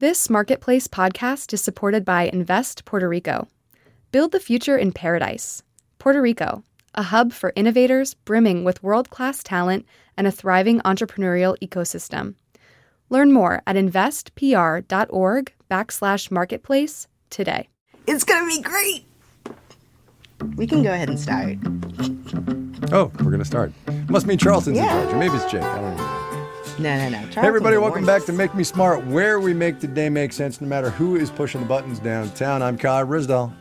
This Marketplace podcast is supported by Invest Puerto Rico. Build the future in paradise. Puerto Rico, a hub for innovators brimming with world class talent and a thriving entrepreneurial ecosystem. Learn more at investpr.org backslash marketplace today. It's going to be great. We can go ahead and start. Oh, we're going to start. Must mean Charleston's Yeah. in charge, or maybe it's Jake. I don't know. No, no, no. Hey, everybody, welcome back to. Make Me Smart, where we make the day make sense no matter who is pushing the buttons downtown. I'm Kai Ryssdal.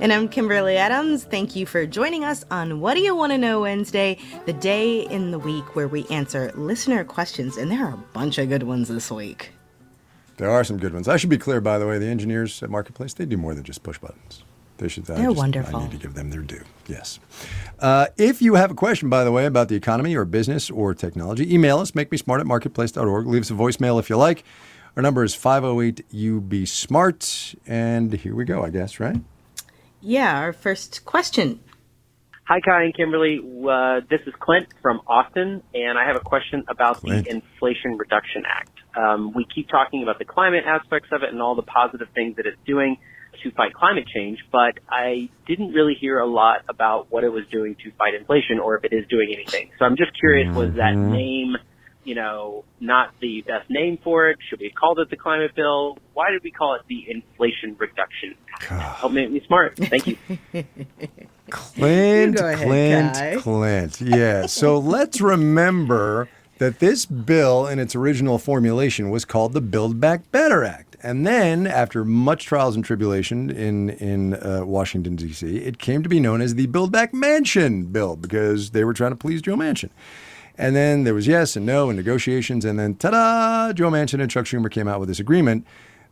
And I'm Kimberly Adams. Thank you for joining us on What Do You Want to Know Wednesday, the day in the week where we answer listener questions. And there are a bunch of good ones this week. There are some good ones. I should be clear, by the way, the engineers at Marketplace, they do more than just push buttons. They should. I They're just- wonderful. I need to give them their due. Yes. Uh, if you have a question, by the way, about the economy or business or technology, email us, make me smart at marketplace.org. Leave us a voicemail if you like. Our number is 508 UB Smart. And here we go, I guess, right? Yeah, our first question. Hi, Kai and Kimberly. Uh, this is Clint from Austin, and I have a question about Clint. the Inflation Reduction Act. Um, we keep talking about the climate aspects of it and all the positive things that it's doing to fight climate change, but I didn't really hear a lot about what it was doing to fight inflation or if it is doing anything. So I'm just curious, was that Mm-hmm. name, you know, not the best name for it? Should we have called it the climate bill? Why did we call it the Inflation Reduction Act? Help make me smart. Thank you. Clint, You ahead, Clint, Kai. Clint. Yeah. So let's remember that this bill in its original formulation was called the Build Back Better Act. And then, after much trials and tribulation in, in uh, Washington, D.C., it came to be known as the Build Back Manchin Bill because they were trying to please Joe Manchin. And then there was yes and no and negotiations. And then, ta da, Joe Manchin and Chuck Schumer came out with this agreement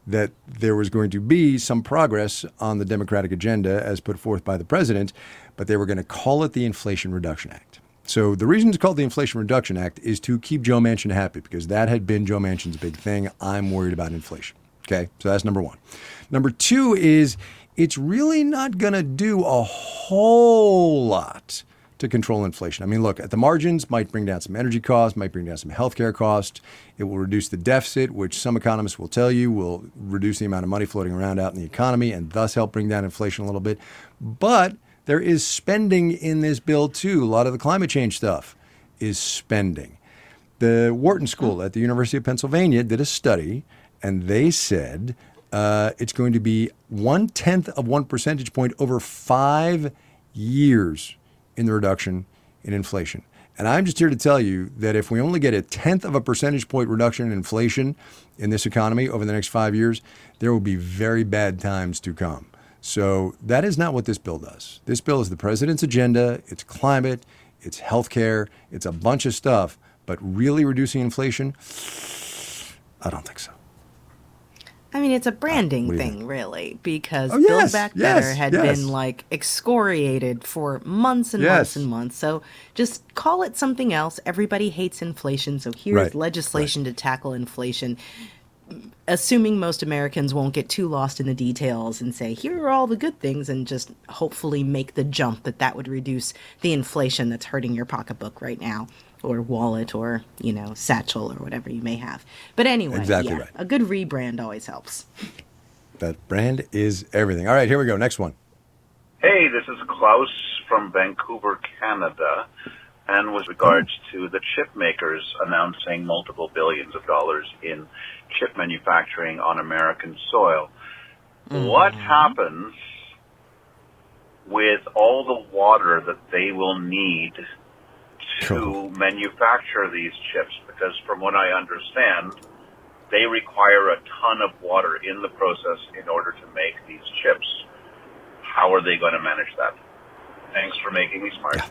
that there was going to be some progress on the Democratic agenda as put forth by the president, but they were going to call it the Inflation Reduction Act. So the reason it's called the Inflation Reduction Act is to keep Joe Manchin happy because that had been Joe Manchin's big thing. I'm worried about inflation. Okay, so that's number one. Number two is it's really not going to do a whole lot to control inflation. I mean, look, at the margins, might bring down some energy costs, might bring down some healthcare costs. It will reduce the deficit, which some economists will tell you will reduce the amount of money floating around out in the economy and thus help bring down inflation a little bit. But there is spending in this bill too. A lot of the climate change stuff is spending. The Wharton School at the University of Pennsylvania did a study, and they said uh, it's going to be one tenth of one percentage point over five years in the reduction in inflation. And I'm just here to tell you that if we only get a tenth of a percentage point reduction in inflation in this economy over the next five years, there will be very bad times to come. So that is not what this bill does. This bill is the president's agenda, it's climate, it's healthcare, it's a bunch of stuff. But really reducing inflation, I don't think so. I mean, it's a uh, branding what do you thing, really, because Oh, Build yes, Back yes, Better had yes. been like excoriated for months and months and months. So just call it something else. Everybody hates inflation, so here's Right, legislation to tackle inflation. Assuming most Americans won't get too lost in the details and say, here are all the good things, and just hopefully make the jump that that would reduce the inflation that's hurting your pocketbook right now, or wallet, or, you know, satchel, or whatever you may have. But anyway, Exactly yeah, right. a good rebrand always helps. That brand is everything. All right, here we go. Next one. Hey, this is Klaus from Vancouver, Canada. And with regards to the chip makers announcing multiple billions of dollars in chip manufacturing on American soil, mm-hmm. what happens with all the water that they will need to Cool. manufacture these chips? Because from what I understand, they require a ton of water in the process in order to make these chips. How are they going to manage that? Thanks for making me smart.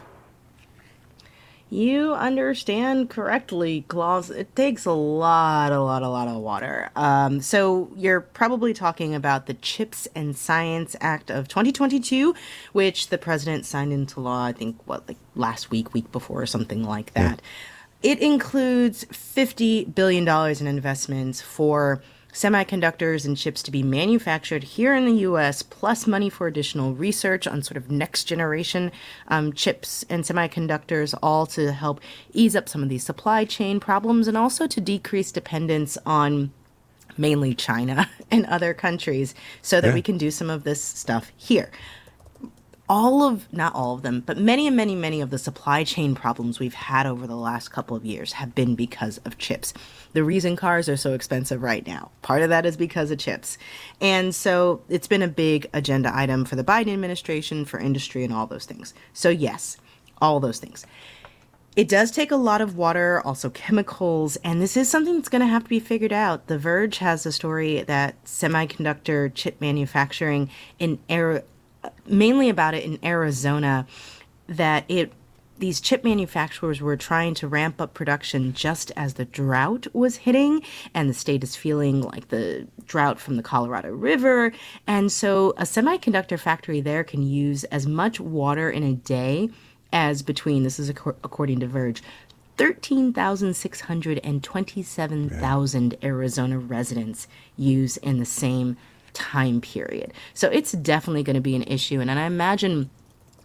You understand correctly, Claus. It takes a lot, a lot, a lot of water. Um, so you're probably talking about the Chips and Science Act of 2022, which the president signed into law. I think what like last week, week before, or something like that. It includes $50 billion in investments for semiconductors and chips to be manufactured here in the US, plus money for additional research on sort of next generation um, chips and semiconductors, all to help ease up some of these supply chain problems and also to decrease dependence on mainly China and other countries, so that Yeah. we can do some of this stuff here all of not all of them but many and many many of the supply chain problems we've had over the last couple of years have been because of chips. The reason cars are so expensive right now. Part of that is because of chips. And so it's been a big agenda item for the biden administration for industry and all those things. So yes all those things. It does take a lot of water, also chemicals, and this is something that's going to have to be figured out. The Verge has a story that semiconductor chip manufacturing in Ari- mainly about it in Arizona that it these chip manufacturers were trying to ramp up production just as the drought was hitting and the state is feeling like the drought from the Colorado River. And so a semiconductor factory there can use as much water in a day as between this is ac- according to Verge 13,600 and 27,000 Arizona residents use in the same time period. So it's definitely going to be an issue. And, and I imagine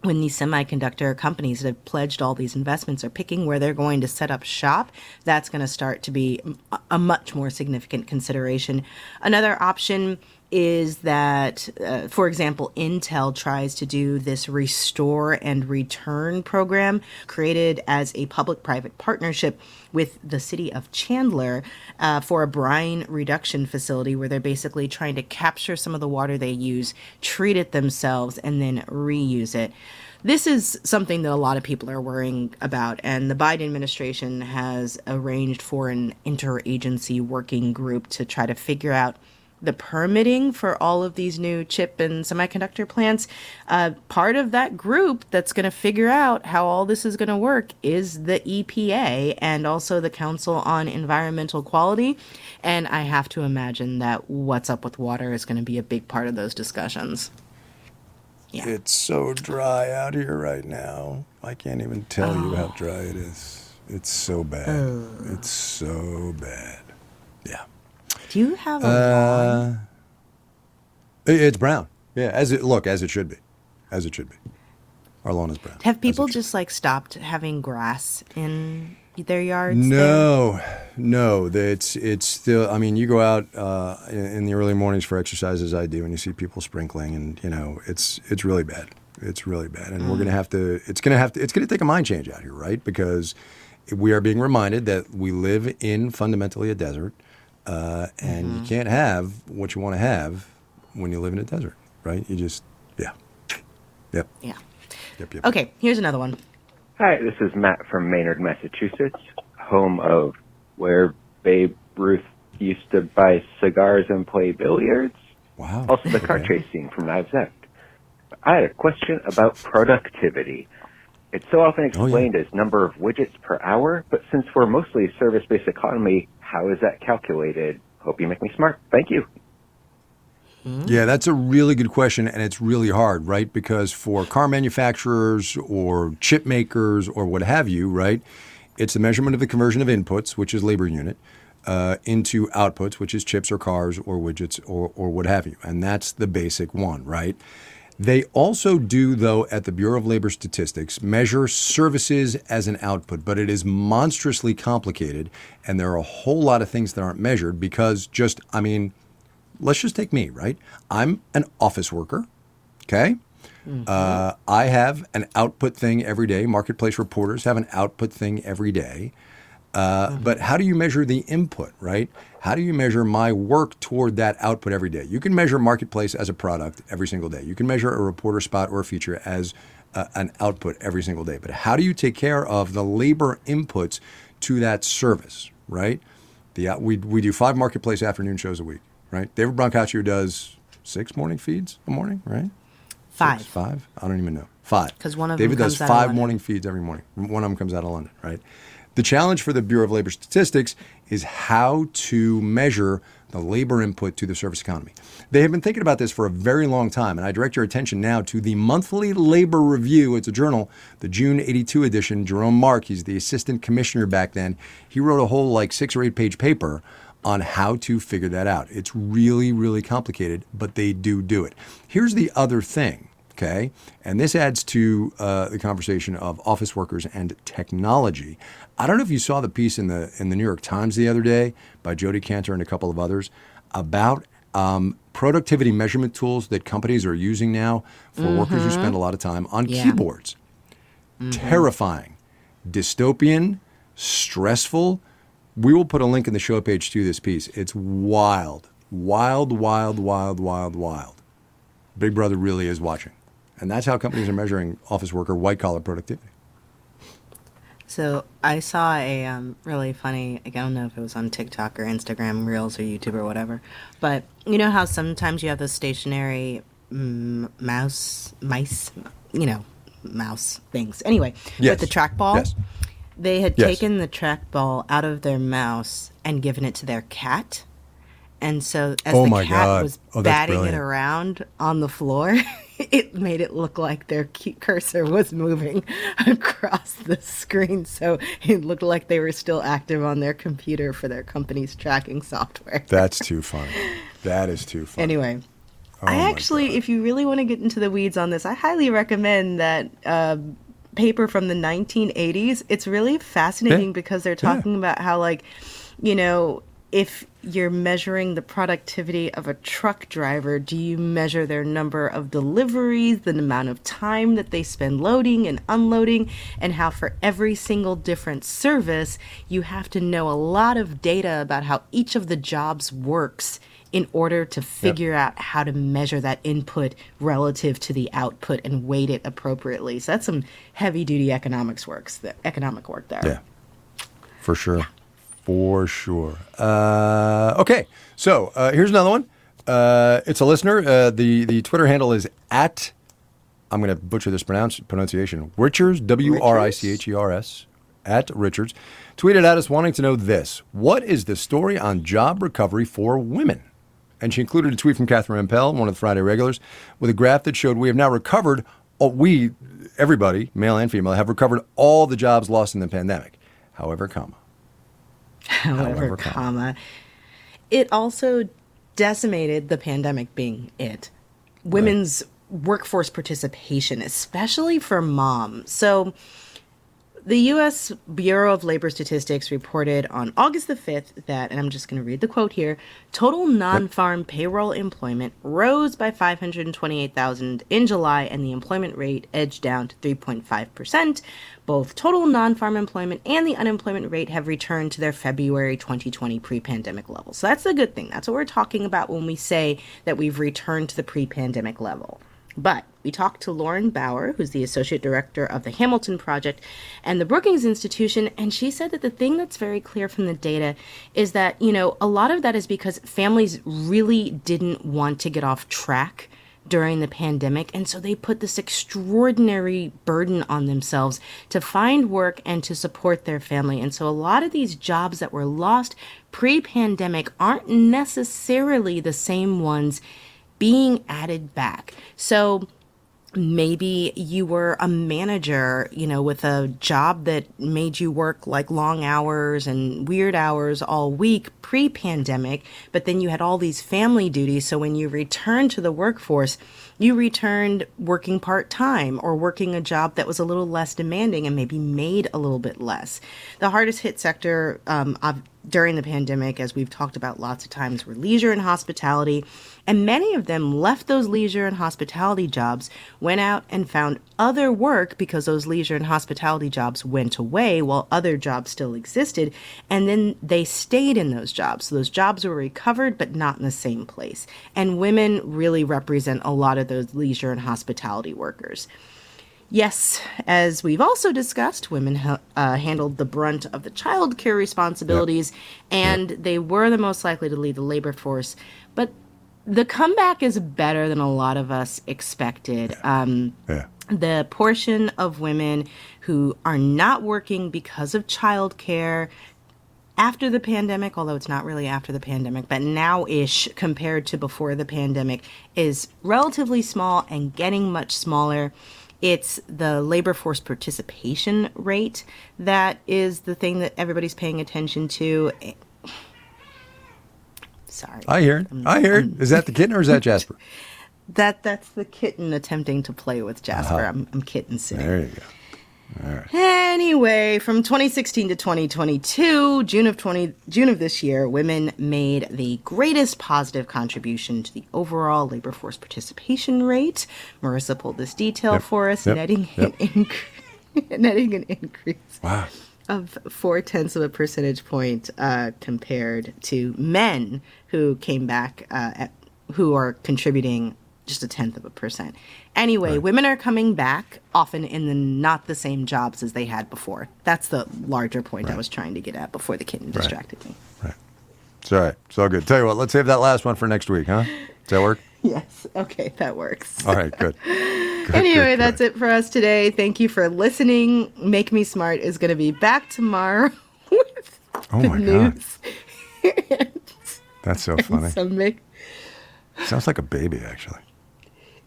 when these semiconductor companies that have pledged all these investments are picking where they're going to set up shop, that's going to start to be a- a much more significant consideration. Another option is that, uh, for example, Intel tries to do this restore and return program created as a public private partnership with the city of Chandler uh, for a brine reduction facility where they're basically trying to capture some of the water they use, treat it themselves, and then reuse it. This is something that a lot of people are worrying about, and the Biden administration has arranged for an interagency working group to try to figure out the permitting for all of these new chip and semiconductor plants. Uh, part of that group that's going to figure out how all this is going to work is the EPA and also the Council on Environmental Quality. And I have to imagine that what's up with water is going to be a big part of those discussions. Yeah. It's so dry out here right now. I can't even tell you how dry it is. It's so bad. It's so bad. Yeah. Do you have a lawn? Uh, it- it's brown. Yeah, as it look as it should be, as it should be. Our lawn is brown. Have people just like stopped having grass in their yards? there? No, no. It's it's still. I mean, you go out uh, in, the early mornings for exercises. I do, and you see people sprinkling, and you know, it's it's really bad. It's really bad, and we're Mm. gonna have to. It's gonna have to. It's gonna take a mind change out here, right? Because we are being reminded that we live in fundamentally a desert, uh, and Mm-hmm. you can't have what you want to have when you live in a desert, right? You just, yeah, yep, Yeah. yep, yep. Okay, here's another one. Hi, this is Matt from Maynard, Massachusetts, home of where Babe Ruth used to buy cigars and play billiards. Wow. Also, the car Okay. chase scene from Knives Out. I had a question about productivity. It's so often Oh, yeah. explained as number of widgets per hour, but since we're mostly a service-based economy, how is that calculated? Hope you make me smart. Thank you. Yeah, that's a really good question, and it's really hard, right? Because for car manufacturers or chip makers or what have you, right, it's the measurement of the conversion of inputs, which is labor unit, uh, into outputs, which is chips or cars or widgets or, or what have you. And that's the basic one, right? They also do, though, at the Bureau of Labor Statistics, measure services as an output, but it is monstrously complicated, and there are a whole lot of things that aren't measured because just, I mean, let's just take me, right? I'm an office worker, okay? Uh, I have an output thing every day. Marketplace reporters have an output thing every day. Uh, But how do you measure the input, right? How do you measure my work toward that output every day? You can measure Marketplace as a product every single day. You can measure a reporter spot or a feature as uh, an output every single day. But how do you take care of the labor inputs to that service, right? The, uh, we, we do five Marketplace afternoon shows a week, right? David Brancaccio does six morning feeds a morning, right? Five. Six, five? I don't even know. Five. Because one of them David does five morning feeds every morning. One of them comes out of London, right? The challenge for the Bureau of Labor Statistics is how to measure the labor input to the service economy. They have been thinking about this for a very long time, and I direct your attention now to the monthly labor review. It's a journal, the June 82 edition. Jerome Mark, he's the assistant commissioner back then. He wrote a whole like six or eight page paper on how to figure that out. It's really, really complicated, but they do do it. Here's the other thing okay? And this adds to uh, the conversation of office workers and technology. I don't know if you saw the piece in the in the New York Times the other day by Jodi Kantor and a couple of others. about um, productivity measurement tools that companies are using now for workers who spend a lot of time on Yeah. keyboards. Terrifying, dystopian, stressful. We will put a link in the show page to this piece. It's wild, wild, wild, wild, wild, wild. Big Brother really is watching. And that's how companies are measuring office worker white collar productivity. So I saw a um, really funny. I don't know if it was on TikTok or Instagram Reels or YouTube or whatever, but you know how sometimes you have those stationary mm, mouse, mice, you know, mouse things. Anyway, Yes. with the trackball, Yes. they had Yes. taken the trackball out of their mouse and given it to their cat. And so, as Oh the cat God. was Oh, batting it around on the floor, it made it look like their cursor was moving across the screen. So it looked like they were still active on their computer for their company's tracking software. That's too funny. That is too funny. Anyway, Oh I actually, if you really want to get into the weeds on this, I highly recommend that uh, paper from the 1980s. It's really fascinating Yeah. because they're talking about how, like, you know, if you're measuring the productivity of a truck driver, do you measure their number of deliveries, the amount of time that they spend loading and unloading, and how for every single different service, you have to know a lot of data about how each of the jobs works in order to figure out how to measure that input relative to the output and weight it appropriately. So that's some heavy duty economics works, the economic work there. Yeah, for sure. For sure. Uh, okay, so uh, here's another one. Uh, it's a listener. Uh, the the Twitter handle is at. I'm going to butcher this pronounce, pronunciation. Richards, W R I C H E R S, at Richards, tweeted at us wanting to know this: What is the story on job recovery for women? And she included a tweet from Catherine Rampell, one of the Friday regulars, with a graph that showed we have now recovered. Oh, we, everybody, male and female, have recovered all the jobs lost in the pandemic. However, comma. However, However, comma. comma. It also decimated the pandemic being it. Women's workforce participation, especially for moms. So the U.S. Bureau of Labor Statistics reported on August the 5th that, and I'm just going to read the quote here total non farm payroll employment rose by 528,000 in July, and the employment rate edged down to 3.5%. Both total non farm employment and the unemployment rate have returned to their February 2020 pre pandemic levels. So that's a good thing. That's what we're talking about when we say that we've returned to the pre pandemic level. But we talked to Lauren Bauer, who's the associate director of the Hamilton Project and the Brookings Institution, and she said that the thing that's very clear from the data is that, you know, a lot of that is because families really didn't want to get off track during the pandemic, and so they put this extraordinary burden on themselves to find work and to support their family. And so a lot of these jobs that were lost pre pandemic aren't necessarily the same ones being added back. So maybe you were a manager, you know, with a job that made you work like long hours and weird hours all week pre pandemic, but then you had all these family duties. So when you returned to the workforce, you returned working part time or working a job that was a little less demanding and maybe made a little bit less. The hardest hit sector um, during the pandemic, as we've talked about lots of times, were leisure and hospitality. And many of them left those leisure and hospitality jobs, went out and found other work because those leisure and hospitality jobs went away while other jobs still existed. And then they stayed in those jobs. So those jobs were recovered, but not in the same place. And women really represent a lot of those leisure and hospitality workers. Yes, as we've also discussed, women ha- uh, handled the brunt of the child care responsibilities, and they were the most likely to leave the labor force. But the comeback is better than a lot of us expected. Um, Yeah. the portion of women who are not working because of childcare after the pandemic, although it's not really after the pandemic, but now ish compared to before the pandemic, is relatively small and getting much smaller. It's the labor force participation rate that is the thing that everybody's paying attention to. Sorry. I hear it. I hear it. Is that the kitten or is that Jasper? That that's the kitten attempting to play with Jasper. Uh-huh. I'm, I'm kitten sitting. There you go. Anyway, from 2016 to 2022, June of 20 June of this year, women made the greatest positive contribution to the overall labor force participation rate. Marissa pulled this detail Yep. for us, Yep. netting Yep. an netting an increase Wow. of four tenths of a percentage point uh, compared to men who came back uh, at, who are contributing just a tenth of a percent. Anyway, women are coming back often in the not the same jobs as they had before. That's the larger point I was trying to get at before the kitten distracted me. Right. It's all right. It's all good. Tell you what, let's save that last one for next week, huh? Does that work? Yes. Okay, that works. All right, good. Good, anyway, good, that's good. it for us today. Thank you for listening. Make Me Smart is going to be back tomorrow with Oh the my God. news. That's so funny. Some Mick Sounds like a baby, actually.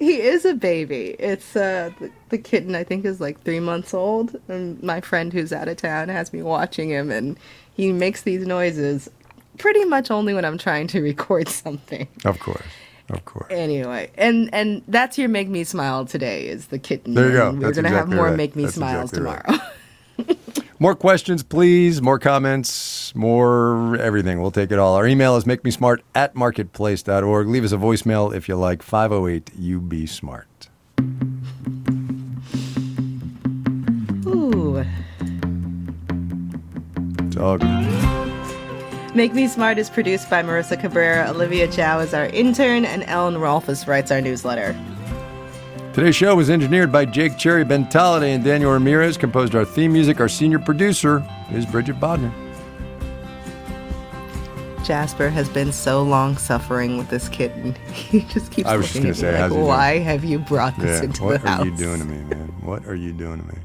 He is a baby. It's uh the, the kitten I think is like three months old, and my friend who's out of town has me watching him, and he makes these noises pretty much only when I'm trying to record something. Of course. Of course. Anyway, and and that's your make me smile today is the kitten. There you go. We're That's gonna exactly have more right. make me That's smiles exactly right. More questions, please. More comments, more everything. We'll take it all. Our email is makemesmart at marketplace.org. Leave us a voicemail if you like, 508 You Be Smart. Ooh. Good. Make Me Smart is produced by Marissa Cabrera. Olivia Chow is our intern, and Ellen Rolfes writes our newsletter. Today's show was engineered by Jake Cherry Ben Tolliday and Daniel Ramirez. Composed our theme music. Our senior producer is Bridget Bodner. Jasper has been so long suffering with this kitten. He just keeps I was just looking gonna at say, me how's like, why have you brought this Yeah. into the house? What are you doing to me, man? What are you doing to me?